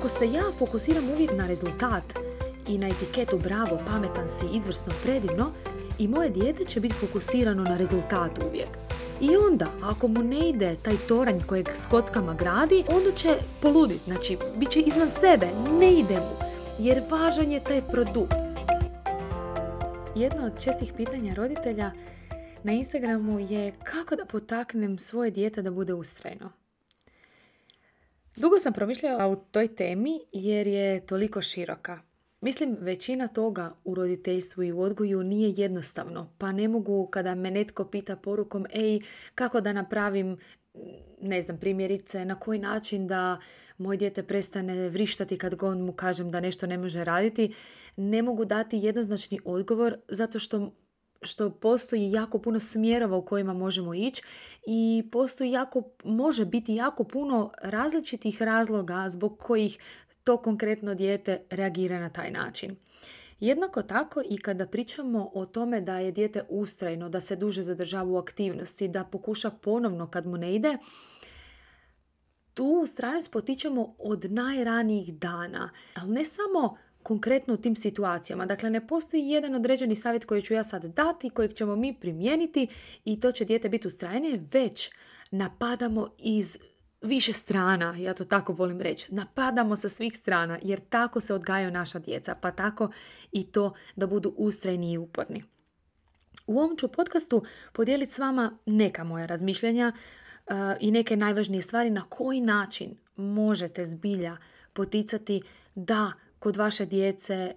Ako se ja fokusiram uvijek na rezultat i na etiketu bravo, pametan si, izvrsno, predivno, i moje dijete će biti fokusirano na rezultat uvijek. I onda, ako mu ne ide taj toranj kojeg s kockama gradi, onda će poluditi, znači, bit će izvan sebe, ne ide mu, jer važan je taj produkt. Jedno od čestih pitanja roditelja na Instagramu je kako da potaknem svoje dijete da bude ustrajno. Dugo sam promišljala o toj temi jer je toliko široka. Mislim, većina toga u roditeljstvu i u odgoju nije jednostavno, pa ne mogu kada me netko pita porukom, ej, kako da napravim, ne znam, primjerice, na koji način da moj dijete prestane vrištati kad god mu kažem da nešto ne može raditi, ne mogu dati jednoznačni odgovor zato što što postoji jako puno smjerova u kojima možemo ići i postoji jako, može biti jako puno različitih razloga zbog kojih to konkretno dijete reagira na taj način. Jednako tako i kada pričamo o tome da je dijete ustrajno, da se duže zadržava u aktivnosti, da pokuša ponovno kad mu ne ide, tu stranu potičemo od najranijih dana. Ali ne samo konkretno u tim situacijama. Dakle, ne postoji jedan određeni savjet koji ću ja sad dati, kojeg ćemo mi primijeniti i to će dijete biti ustrajnije, već napadamo iz više strana, ja to tako volim reći. Napadamo sa svih strana jer tako se odgajaju naša djeca, pa tako i to da budu ustrajni i uporni. U ovom ću podcastu podijeliti s vama neka moja razmišljanja uh, i neke najvažnije stvari na koji način možete zbilja poticati da kod vaše djece,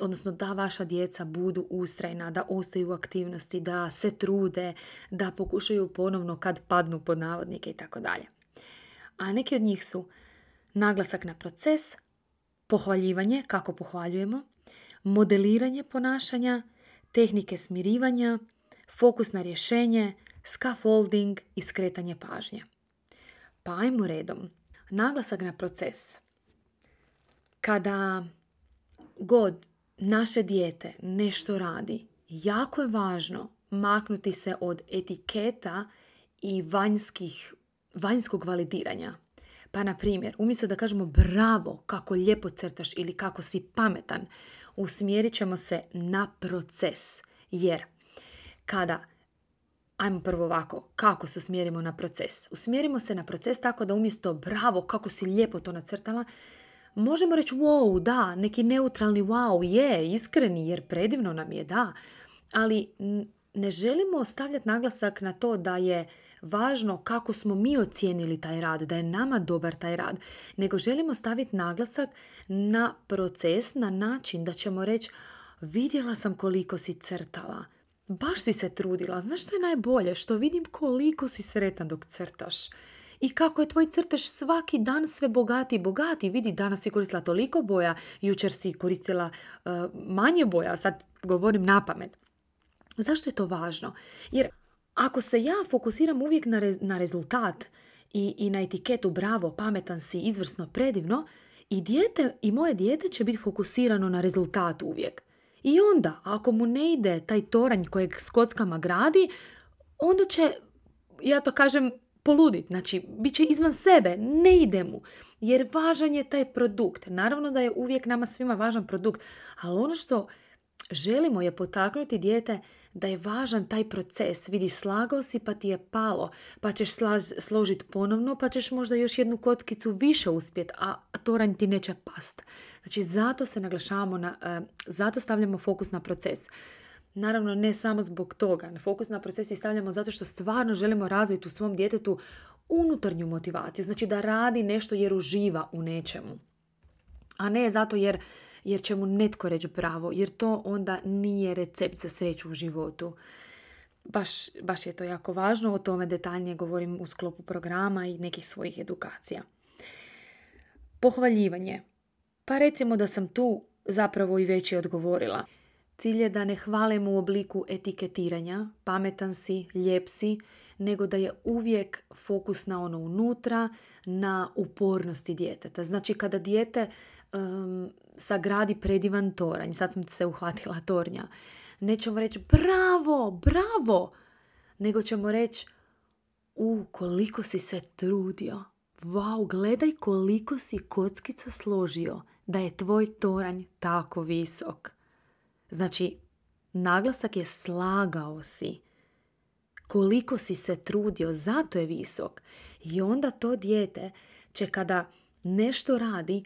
odnosno da vaša djeca budu ustrajna, da ostaju u aktivnosti, da se trude, da pokušaju ponovno kad padnu pod navodnike i tako dalje a neki od njih su naglasak na proces, pohvaljivanje, kako pohvaljujemo, modeliranje ponašanja, tehnike smirivanja, fokus na rješenje, scaffolding i skretanje pažnje. Pa ajmo redom. Naglasak na proces. Kada god naše dijete nešto radi, jako je važno maknuti se od etiketa i vanjskih vanjskog validiranja. Pa na primjer, umjesto da kažemo bravo, kako lijepo crtaš ili kako si pametan, usmjerit ćemo se na proces. Jer kada, ajmo prvo ovako, kako se usmjerimo na proces? Usmjerimo se na proces tako da umjesto bravo, kako si lijepo to nacrtala, možemo reći wow, da, neki neutralni wow, je, iskreni, jer predivno nam je, da. Ali ne želimo stavljati naglasak na to da je važno kako smo mi ocijenili taj rad, da je nama dobar taj rad, nego želimo staviti naglasak na proces, na način da ćemo reći vidjela sam koliko si crtala, baš si se trudila, znaš što je najbolje? Što vidim koliko si sretan dok crtaš. I kako je tvoj crtež svaki dan sve bogati i bogati. Vidi, danas si koristila toliko boja, jučer si koristila uh, manje boja, sad govorim na pamet. Zašto je to važno? Jer ako se ja fokusiram uvijek na, na rezultat i, i na etiketu bravo, pametan si, izvrsno, predivno, i, dijete, i moje dijete će biti fokusirano na rezultat uvijek. I onda, ako mu ne ide taj toranj kojeg s kockama gradi, onda će, ja to kažem, poludit. Znači, bit će izvan sebe, ne ide mu. Jer važan je taj produkt. Naravno da je uvijek nama svima važan produkt, ali ono što želimo je potaknuti dijete da je važan taj proces. Vidi, slagao si pa ti je palo, pa ćeš složiti ponovno, pa ćeš možda još jednu kockicu više uspjet, a toranj ti neće past. Znači, zato se naglašavamo, na, e, zato stavljamo fokus na proces. Naravno, ne samo zbog toga. Fokus na proces i stavljamo zato što stvarno želimo razviti u svom djetetu unutarnju motivaciju. Znači da radi nešto jer uživa u nečemu. A ne zato jer jer će mu netko reći bravo, jer to onda nije recept za sreću u životu. Baš, baš je to jako važno, o tome detaljnije govorim u sklopu programa i nekih svojih edukacija. Pohvaljivanje. Pa recimo da sam tu zapravo i već je odgovorila. Cilj je da ne hvalimo u obliku etiketiranja, pametan si, lijep si, nego da je uvijek fokus na ono unutra, na upornosti djeteta. Znači kada dijete um, sagradi predivan toranj, sad sam se uhvatila tornja, nećemo reći bravo, bravo, nego ćemo reći u koliko si se trudio, wow, gledaj koliko si kockica složio da je tvoj toranj tako visok. Znači, naglasak je slagao si. Koliko si se trudio, zato je visok. I onda to dijete će kada nešto radi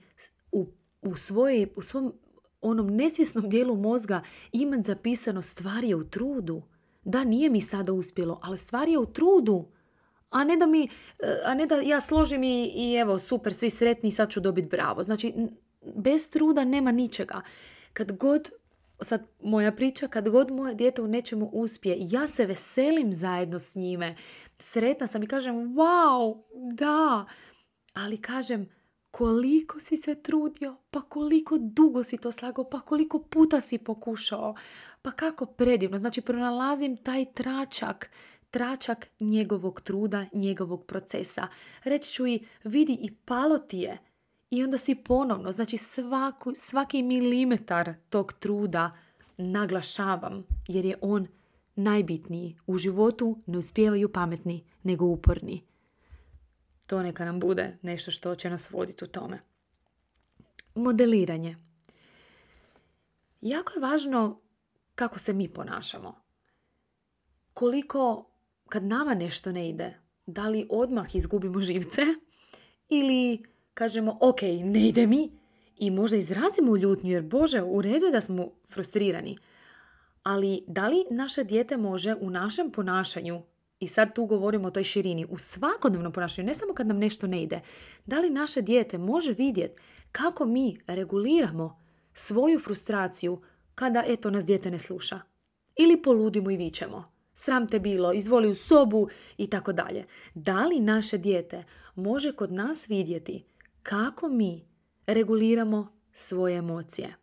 u, u, svoje, u svom onom nesvjesnom dijelu mozga imat zapisano stvar je u trudu. Da, nije mi sada uspjelo, ali stvar je u trudu. A ne da mi, a ne da ja složim i, i evo super, svi sretni i sad ću dobiti bravo. Znači, bez truda nema ničega. Kad god, sad moja priča, kad god moje dijete u nečemu uspije, ja se veselim zajedno s njime. Sretna sam i kažem, wow, da. Ali kažem, koliko si se trudio, pa koliko dugo si to slagao, pa koliko puta si pokušao, pa kako predivno. Znači, pronalazim taj tračak, tračak njegovog truda, njegovog procesa. Reći ću i, vidi, i palo ti je. I onda si ponovno, znači svaku, svaki milimetar tog truda naglašavam, jer je on najbitniji. U životu ne uspijevaju pametni, nego uporni. To neka nam bude nešto što će nas voditi u tome. Modeliranje. Jako je važno kako se mi ponašamo. Koliko kad nama nešto ne ide, da li odmah izgubimo živce ili kažemo ok, ne ide mi i možda izrazimo ljutnju jer Bože, u redu je da smo frustrirani. Ali da li naše dijete može u našem ponašanju i sad tu govorimo o toj širini, u svakodnevnom ponašanju, ne samo kad nam nešto ne ide, da li naše dijete može vidjeti kako mi reguliramo svoju frustraciju kada eto nas dijete ne sluša. Ili poludimo i vičemo. Sram te bilo, izvoli u sobu i tako dalje. Da li naše dijete može kod nas vidjeti kako mi reguliramo svoje emocije?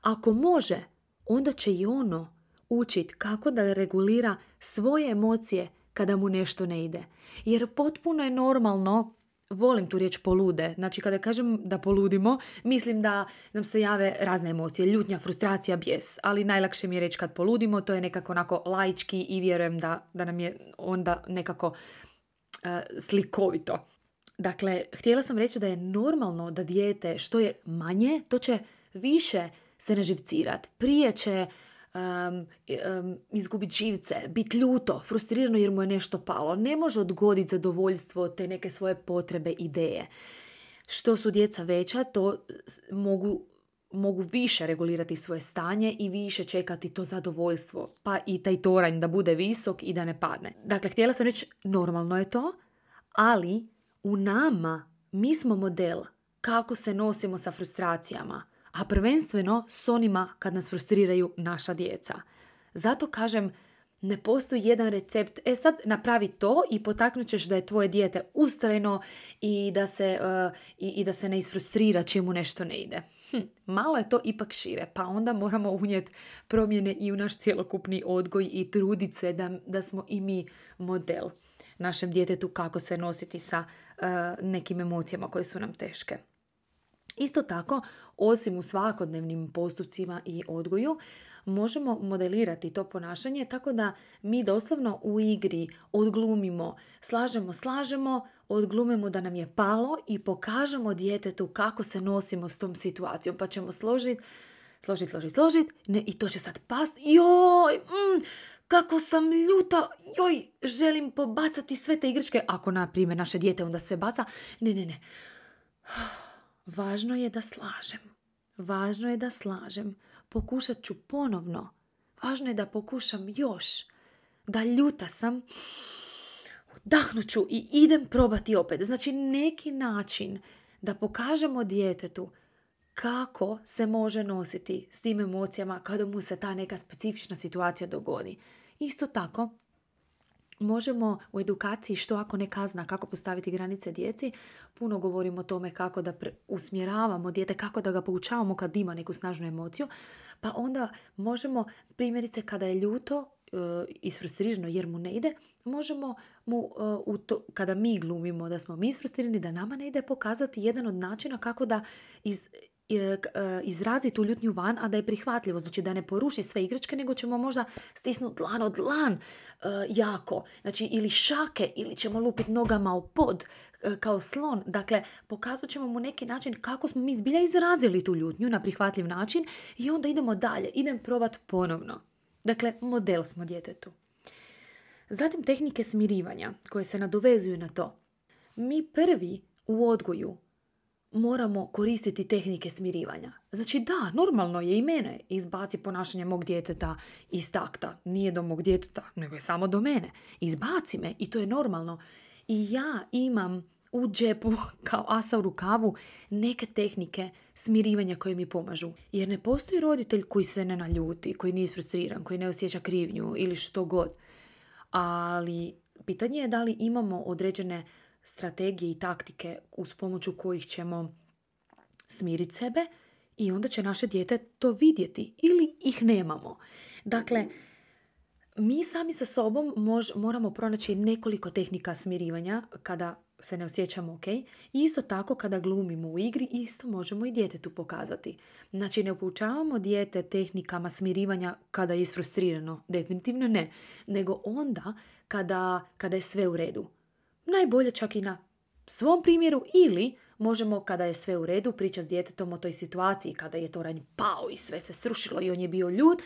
Ako može, onda će i ono učiti kako da regulira svoje emocije kada mu nešto ne ide. Jer potpuno je normalno volim tu riječ polude. Znači kada kažem da poludimo, mislim da nam se jave razne emocije, ljutnja, frustracija, bijes. Ali najlakše mi je reći kad poludimo, to je nekako onako laički i vjerujem da, da nam je onda nekako e, slikovito. Dakle, htjela sam reći da je normalno da dijete što je manje, to će više se naživcirat. Prije će um, um, izgubiti živce, biti ljuto, frustrirano jer mu je nešto palo. Ne može odgoditi zadovoljstvo te neke svoje potrebe, ideje. Što su djeca veća, to mogu mogu više regulirati svoje stanje i više čekati to zadovoljstvo, pa i taj toranj da bude visok i da ne padne. Dakle, htjela sam reći, normalno je to, ali u nama mi smo model kako se nosimo sa frustracijama, a prvenstveno s onima kad nas frustriraju naša djeca. Zato kažem, ne postoji jedan recept, e sad napravi to i potaknut ćeš da je tvoje dijete ustrajno i da se, uh, i, i, da se ne isfrustrira čemu nešto ne ide. Hm, malo je to ipak šire, pa onda moramo unijeti promjene i u naš cjelokupni odgoj i trudit se da, da smo i mi model našem djetetu kako se nositi sa nekim emocijama koje su nam teške. Isto tako, osim u svakodnevnim postupcima i odgoju, možemo modelirati to ponašanje tako da mi doslovno u igri odglumimo, slažemo, slažemo, odglumimo da nam je palo i pokažemo djetetu kako se nosimo s tom situacijom. Pa ćemo složiti, složiti, složiti, složiti i to će sad past. Joj, mm, kako sam ljuta, joj, želim pobacati sve te igračke. Ako, na primjer, naše dijete onda sve baca, ne, ne, ne. Važno je da slažem. Važno je da slažem. Pokušat ću ponovno. Važno je da pokušam još. Da ljuta sam. Dahnut ću i idem probati opet. Znači neki način da pokažemo djetetu kako se može nositi s tim emocijama kada mu se ta neka specifična situacija dogodi. Isto tako, možemo u edukaciji što ako ne kazna, kako postaviti granice djeci, puno govorimo o tome kako da usmjeravamo dijete, kako da ga poučavamo kad ima neku snažnu emociju, pa onda možemo, primjerice kada je ljuto uh, isfrustrirano jer mu ne ide, možemo mu, e, u to, kada mi glumimo da smo mi isfrustrirani, da nama ne ide pokazati jedan od načina kako da iz, izrazi tu ljutnju van, a da je prihvatljivo. Znači da ne poruši sve igračke, nego ćemo možda stisnuti dlan od dlan jako. Znači ili šake, ili ćemo lupiti nogama u pod kao slon. Dakle, pokazat ćemo mu neki način kako smo mi zbilja izrazili tu ljutnju na prihvatljiv način i onda idemo dalje. Idem probat ponovno. Dakle, model smo djetetu. Zatim tehnike smirivanja koje se nadovezuju na to. Mi prvi u odgoju moramo koristiti tehnike smirivanja. Znači da, normalno je i mene izbaci ponašanje mog djeteta iz takta. Nije do mog djeteta, nego je samo do mene. Izbaci me i to je normalno. I ja imam u džepu kao asa u rukavu neke tehnike smirivanja koje mi pomažu. Jer ne postoji roditelj koji se ne naljuti, koji nije frustriran, koji ne osjeća krivnju ili što god. Ali pitanje je da li imamo određene strategije i taktike uz pomoću kojih ćemo smiriti sebe i onda će naše dijete to vidjeti ili ih nemamo. Dakle, mi sami sa sobom mož, moramo pronaći nekoliko tehnika smirivanja kada se ne osjećamo ok. I isto tako kada glumimo u igri, isto možemo i djetetu pokazati. Znači ne poučavamo dijete tehnikama smirivanja kada je isfrustrirano, definitivno ne, nego onda kada, kada je sve u redu. Najbolje čak i na svom primjeru ili možemo kada je sve u redu pričati s djetetom o toj situaciji kada je to ranj pao i sve se srušilo i on je bio ljud.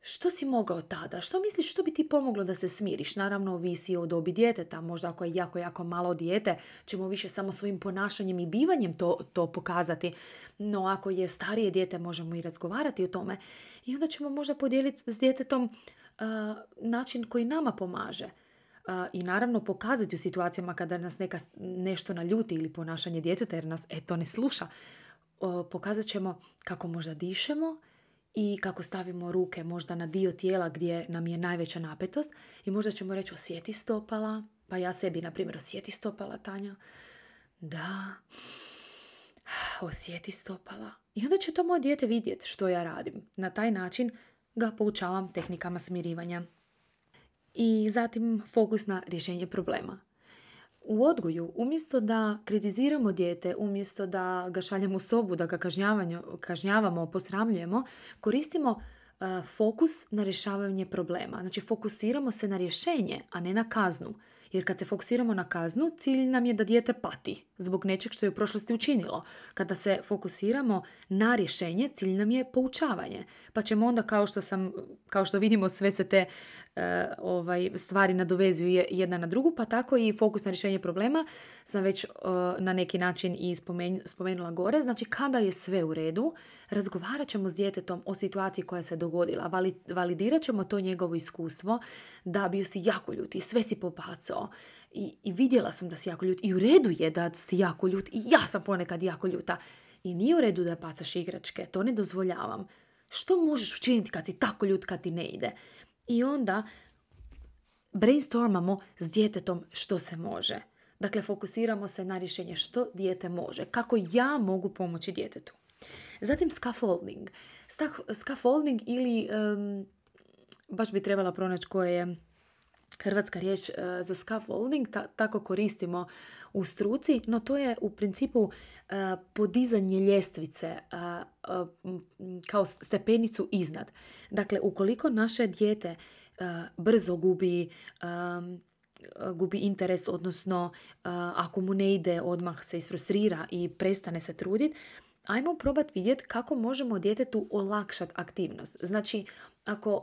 Što si mogao tada? Što misliš što bi ti pomoglo da se smiriš? Naravno, ovisi o dobi djeteta. Možda ako je jako, jako malo dijete, ćemo više samo svojim ponašanjem i bivanjem to, to pokazati. No, ako je starije dijete, možemo i razgovarati o tome. I onda ćemo možda podijeliti s djetetom način koji nama pomaže i naravno pokazati u situacijama kada nas neka nešto naljuti ili ponašanje djeteta jer nas eto ne sluša. Pokazat ćemo kako možda dišemo i kako stavimo ruke možda na dio tijela gdje nam je najveća napetost i možda ćemo reći osjeti stopala, pa ja sebi na primjer osjeti stopala Tanja. Da, osjeti stopala. I onda će to moje dijete vidjeti što ja radim. Na taj način ga poučavam tehnikama smirivanja i zatim fokus na rješenje problema. U odgoju, umjesto da kritiziramo dijete, umjesto da ga šaljemo u sobu, da ga kažnjavamo, posramljujemo, koristimo fokus na rješavanje problema. Znači fokusiramo se na rješenje, a ne na kaznu. Jer kad se fokusiramo na kaznu, cilj nam je da dijete pati zbog nečeg što je u prošlosti učinilo. Kada se fokusiramo na rješenje, cilj nam je poučavanje. Pa ćemo onda, kao što, sam, kao što vidimo, sve se te E, ovaj, stvari nadovezuju jedna na drugu, pa tako i fokus na rješenje problema sam već e, na neki način i spomenula gore. Znači, kada je sve u redu, razgovarat ćemo s djetetom o situaciji koja se dogodila, validirat ćemo to njegovo iskustvo da bio si jako ljut i sve si popacao. I, I vidjela sam da si jako ljut i u redu je da si jako ljut i ja sam ponekad jako ljuta. I nije u redu da pacaš igračke, to ne dozvoljavam. Što možeš učiniti kad si tako ljut kad ti ne ide? I onda brainstormamo s djetetom što se može. Dakle, fokusiramo se na rješenje što dijete može. Kako ja mogu pomoći djetetu. Zatim scaffolding. Scaffolding ili baš bi trebala pronaći koje je hrvatska riječ uh, za scaffolding, tako koristimo u struci, no to je u principu uh, podizanje ljestvice uh, kao stepenicu iznad. Dakle, ukoliko naše dijete brzo gubi gubi interes, odnosno ako mu ne ide, odmah se isfrustrira i prestane se truditi, ajmo probati vidjeti kako možemo djetetu olakšati aktivnost. Znači, ako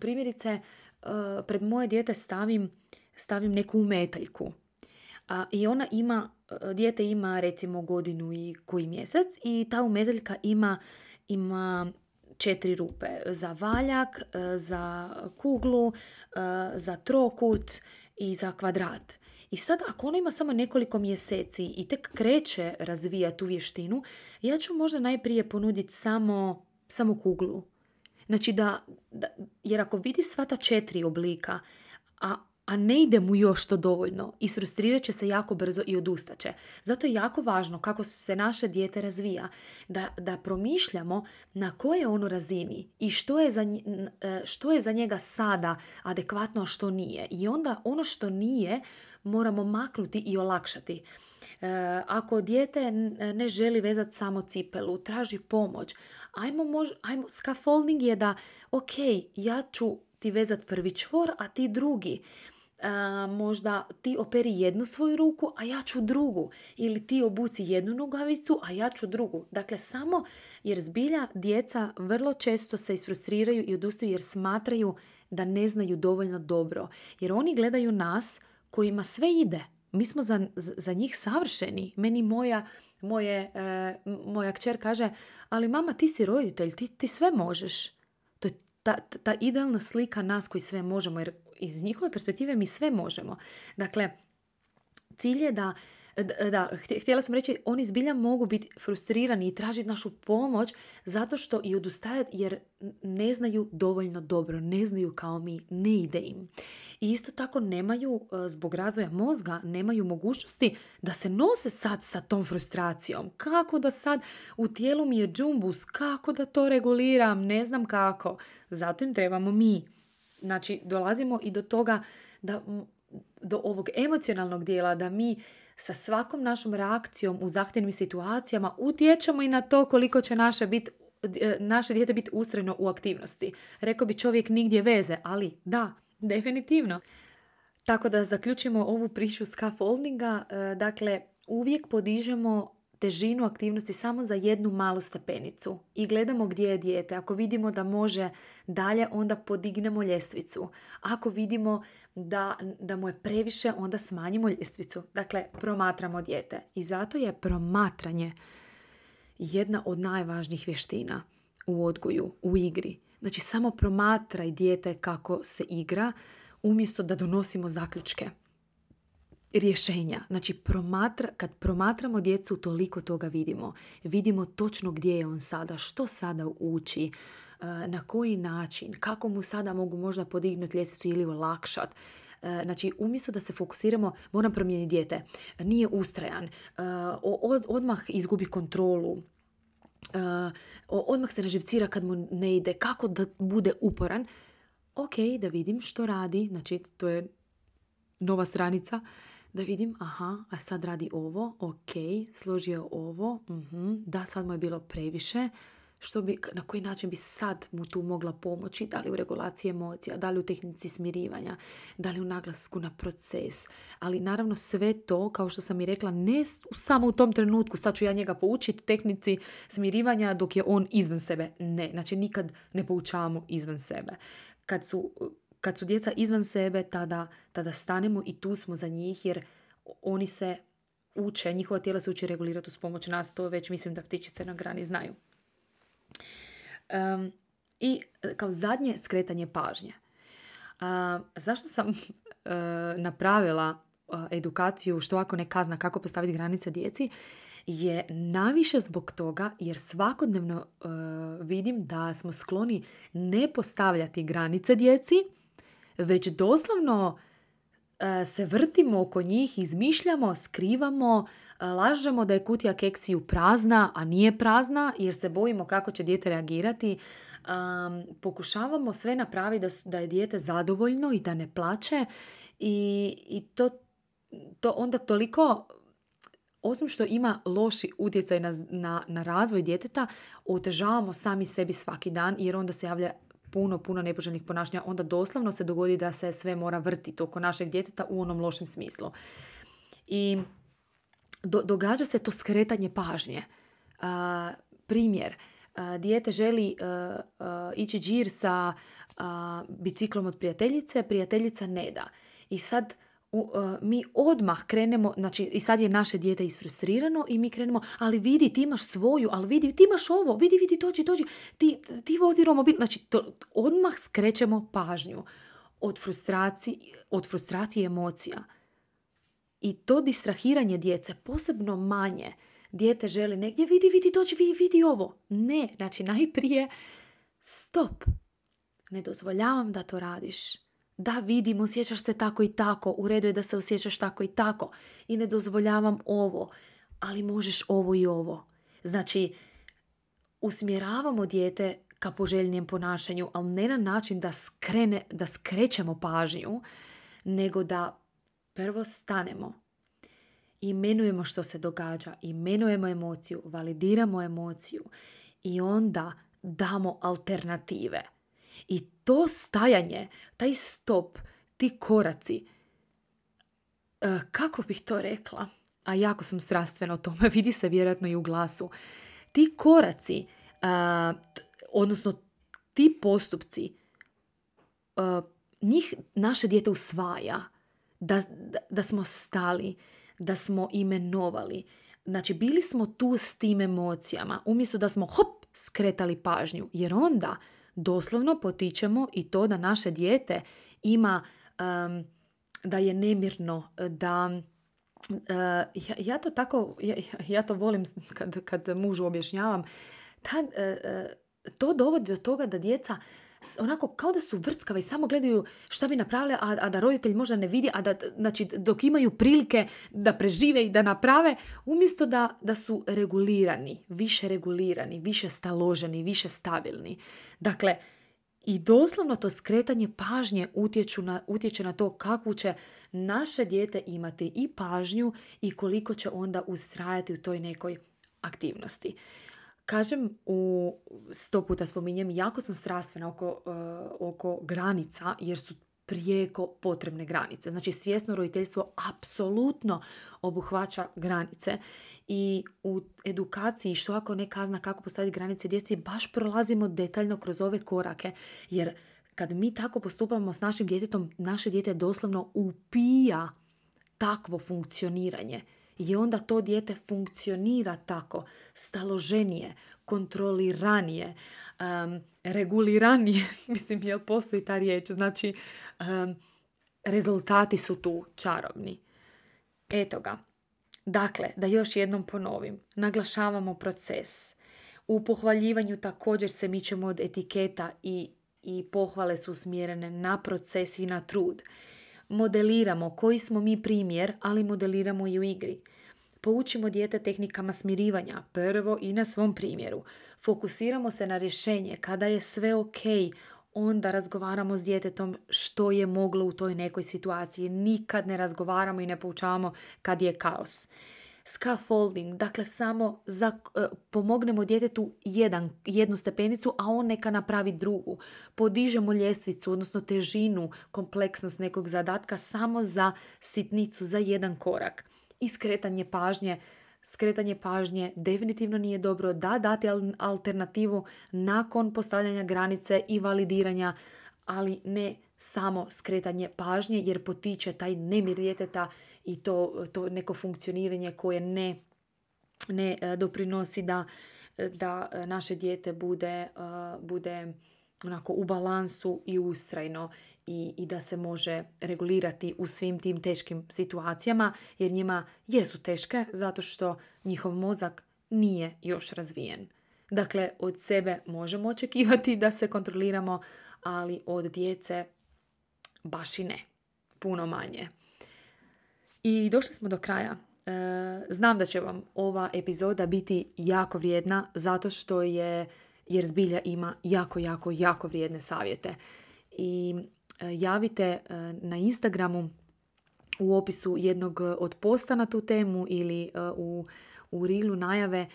primjerice pred moje dijete stavim, stavim neku umetaljku. A, I ona ima, dijete ima recimo godinu i koji mjesec i ta umetaljka ima, ima četiri rupe. Za valjak, za kuglu, za trokut i za kvadrat. I sad ako ona ima samo nekoliko mjeseci i tek kreće razvijati tu vještinu, ja ću možda najprije ponuditi samo, samo kuglu Znači da, da, jer ako vidi sva ta četiri oblika, a, a ne ide mu još to dovoljno, isfrustrirat će se jako brzo i odustaće. Zato je jako važno kako se naše dijete razvija, da, da promišljamo na koje ono razini i što je, za, e, što je za njega sada adekvatno, a što nije. I onda ono što nije moramo maknuti i olakšati. Ako dijete ne želi vezati samo cipelu, traži pomoć, ajmo, mož, ajmo, scaffolding je da, ok, ja ću ti vezat prvi čvor, a ti drugi možda ti operi jednu svoju ruku, a ja ću drugu. Ili ti obuci jednu nogavicu, a ja ću drugu. Dakle, samo jer zbilja djeca vrlo često se isfrustriraju i odustaju jer smatraju da ne znaju dovoljno dobro. Jer oni gledaju nas kojima sve ide. Mi smo za, za njih savršeni. Meni moja, moje, e, moja kćer kaže, ali mama ti si roditelj, ti, ti sve možeš. To je ta, ta idealna slika nas koji sve možemo, jer iz njihove perspektive mi sve možemo. Dakle, cilj je da da, htjela sam reći, oni zbilja mogu biti frustrirani i tražiti našu pomoć zato što i odustajati jer ne znaju dovoljno dobro, ne znaju kao mi, ne ide im. I isto tako nemaju, e, zbog razvoja mozga, nemaju mogućnosti da se nose sad sa tom frustracijom. Kako da sad u tijelu mi je džumbus, kako da to reguliram, ne znam kako. Zato im trebamo mi. Znači, dolazimo i do toga da do ovog emocionalnog dijela da mi sa svakom našom reakcijom u zahtjevnim situacijama utječemo i na to koliko će naše, bit, e, naše dijete biti ustrajno u aktivnosti. Rekao bi čovjek nigdje veze, ali da, definitivno. Tako da zaključimo ovu priču scaffoldinga, e, dakle uvijek podižemo težinu aktivnosti samo za jednu malu stepenicu i gledamo gdje je dijete. Ako vidimo da može dalje, onda podignemo ljestvicu. Ako vidimo da, da mu je previše, onda smanjimo ljestvicu. Dakle, promatramo dijete. I zato je promatranje jedna od najvažnijih vještina u odgoju, u igri. Znači, samo promatraj dijete kako se igra, umjesto da donosimo zaključke rješenja. Znači, promatra, kad promatramo djecu, toliko toga vidimo. Vidimo točno gdje je on sada, što sada uči, e, na koji način, kako mu sada mogu možda podignuti ljestvicu ili olakšat. E, znači, umjesto da se fokusiramo, moram promijeniti dijete, nije ustrajan, e, odmah izgubi kontrolu, odmah se naživcira kad mu ne ide, kako da bude uporan. Ok, da vidim što radi, znači to je nova stranica da vidim, aha, a sad radi ovo, ok, složio ovo, uh da, sad mu je bilo previše, što bi, na koji način bi sad mu tu mogla pomoći, da li u regulaciji emocija, da li u tehnici smirivanja, da li u naglasku na proces. Ali naravno sve to, kao što sam i rekla, ne samo u tom trenutku, sad ću ja njega poučiti tehnici smirivanja dok je on izvan sebe. Ne, znači nikad ne poučavamo izvan sebe. Kad su kad su djeca izvan sebe, tada, tada stanemo i tu smo za njih jer oni se uče, njihova tijela se uče regulirati uz pomoć nas, to već mislim da ptičice na grani znaju. I kao zadnje skretanje pažnje. zašto sam uh, napravila edukaciju što ako ne kazna, kako postaviti granice djeci? je naviše zbog toga jer svakodnevno vidim da smo skloni ne postavljati granice djeci već doslovno e, se vrtimo oko njih, izmišljamo, skrivamo, e, lažemo da je kutija keksiju prazna, a nije prazna jer se bojimo kako će dijete reagirati. pokušavamo sve napraviti da, da je dijete zadovoljno i da ne plaće i, i to, to onda toliko osim što ima loši utjecaj na, na, na razvoj djeteta, otežavamo sami sebi svaki dan jer onda se javlja puno, puno nepoželjnih ponašanja, onda doslovno se dogodi da se sve mora vrtiti oko našeg djeteta u onom lošem smislu. I događa se to skretanje pažnje. primjer, dijete želi ići džir sa biciklom od prijateljice, prijateljica ne da. I sad uh, mi odmah krenemo, znači i sad je naše dijete isfrustrirano i mi krenemo, ali vidi ti imaš svoju, ali vidi ti imaš ovo, vidi, vidi, dođi, dođi, ti, ti vozi romobil, znači to, odmah skrećemo pažnju od frustracije, od frustracije emocija. I to distrahiranje djece, posebno manje, dijete želi negdje, vidi, vidi, dođi, vidi, vidi ovo. Ne, znači najprije stop. Ne dozvoljavam da to radiš da vidim, osjećaš se tako i tako, u redu je da se osjećaš tako i tako i ne dozvoljavam ovo, ali možeš ovo i ovo. Znači, usmjeravamo dijete ka poželjnijem ponašanju, ali ne na način da, skrene, da skrećemo pažnju, nego da prvo stanemo imenujemo što se događa, imenujemo emociju, validiramo emociju i onda damo alternative. I to stajanje, taj stop, ti koraci, e, kako bih to rekla, a jako sam strastvena o tome, vidi se vjerojatno i u glasu, ti koraci, e, odnosno ti postupci, e, njih naše dijete usvaja, da, da, da smo stali, da smo imenovali. Znači, bili smo tu s tim emocijama, umjesto da smo hop, skretali pažnju. Jer onda doslovno potičemo i to da naše dijete ima, da je nemirno, da... Uh, ja, to tako, ja, ja to volim kad, kad mužu objašnjavam, ta, e, to dovodi do toga da djeca onako kao da su vrckave i samo gledaju šta bi napravile, a, a da roditelj možda ne vidi, a da, znači, dok imaju prilike da prežive i da naprave, umjesto da, da su regulirani, više regulirani, više staloženi, više stabilni. Dakle, i doslovno to skretanje pažnje utječu na, utječe na to kakvu će naše dijete imati i pažnju i koliko će onda ustrajati u toj nekoj aktivnosti. Kažem, u sto puta spominjem, jako sam strastvena oko, uh, oko granica jer su prijeko potrebne granice. Znači svjesno roditeljstvo apsolutno obuhvaća granice i u edukaciji što ako ne kazna kako postaviti granice djeci baš prolazimo detaljno kroz ove korake jer kad mi tako postupamo s našim djetetom, naše dijete doslovno upija takvo funkcioniranje i onda to dijete funkcionira tako, staloženije, kontroliranije, um, reguliranije, mislim, jel postoji ta riječ, znači um, rezultati su tu čarobni. Eto ga. Dakle, da još jednom ponovim, naglašavamo proces. U pohvaljivanju također se mičemo od etiketa i, i pohvale su usmjerene na proces i na trud modeliramo koji smo mi primjer, ali modeliramo i u igri. Poučimo dijete tehnikama smirivanja, prvo i na svom primjeru. Fokusiramo se na rješenje. Kada je sve ok, onda razgovaramo s djetetom što je moglo u toj nekoj situaciji. Nikad ne razgovaramo i ne poučavamo kad je kaos. Scaffolding, dakle samo za, e, pomognemo djetetu jedan, jednu stepenicu, a on neka napravi drugu. Podižemo ljestvicu, odnosno težinu, kompleksnost nekog zadatka samo za sitnicu, za jedan korak. I skretanje pažnje, skretanje pažnje definitivno nije dobro da dati alternativu nakon postavljanja granice i validiranja, ali ne samo skretanje pažnje jer potiče taj nemir djeteta i to, to neko funkcioniranje koje ne, ne e, doprinosi da, da naše dijete bude, e, bude onako u balansu i ustrajno i, i da se može regulirati u svim tim teškim situacijama jer njima jesu teške zato što njihov mozak nije još razvijen. Dakle, od sebe možemo očekivati da se kontroliramo, ali od djece baš i ne. Puno manje. I došli smo do kraja. E, znam da će vam ova epizoda biti jako vrijedna zato što je, jer zbilja ima jako, jako, jako vrijedne savjete. I e, javite e, na Instagramu u opisu jednog od posta na tu temu ili u, u rilu najave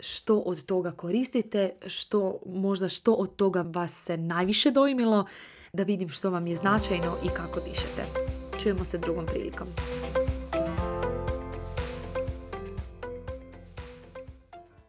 što od toga koristite, što, možda što od toga vas se najviše dojmilo, da vidim što vam je značajno i kako dišete. Čujemo se drugom prilikom.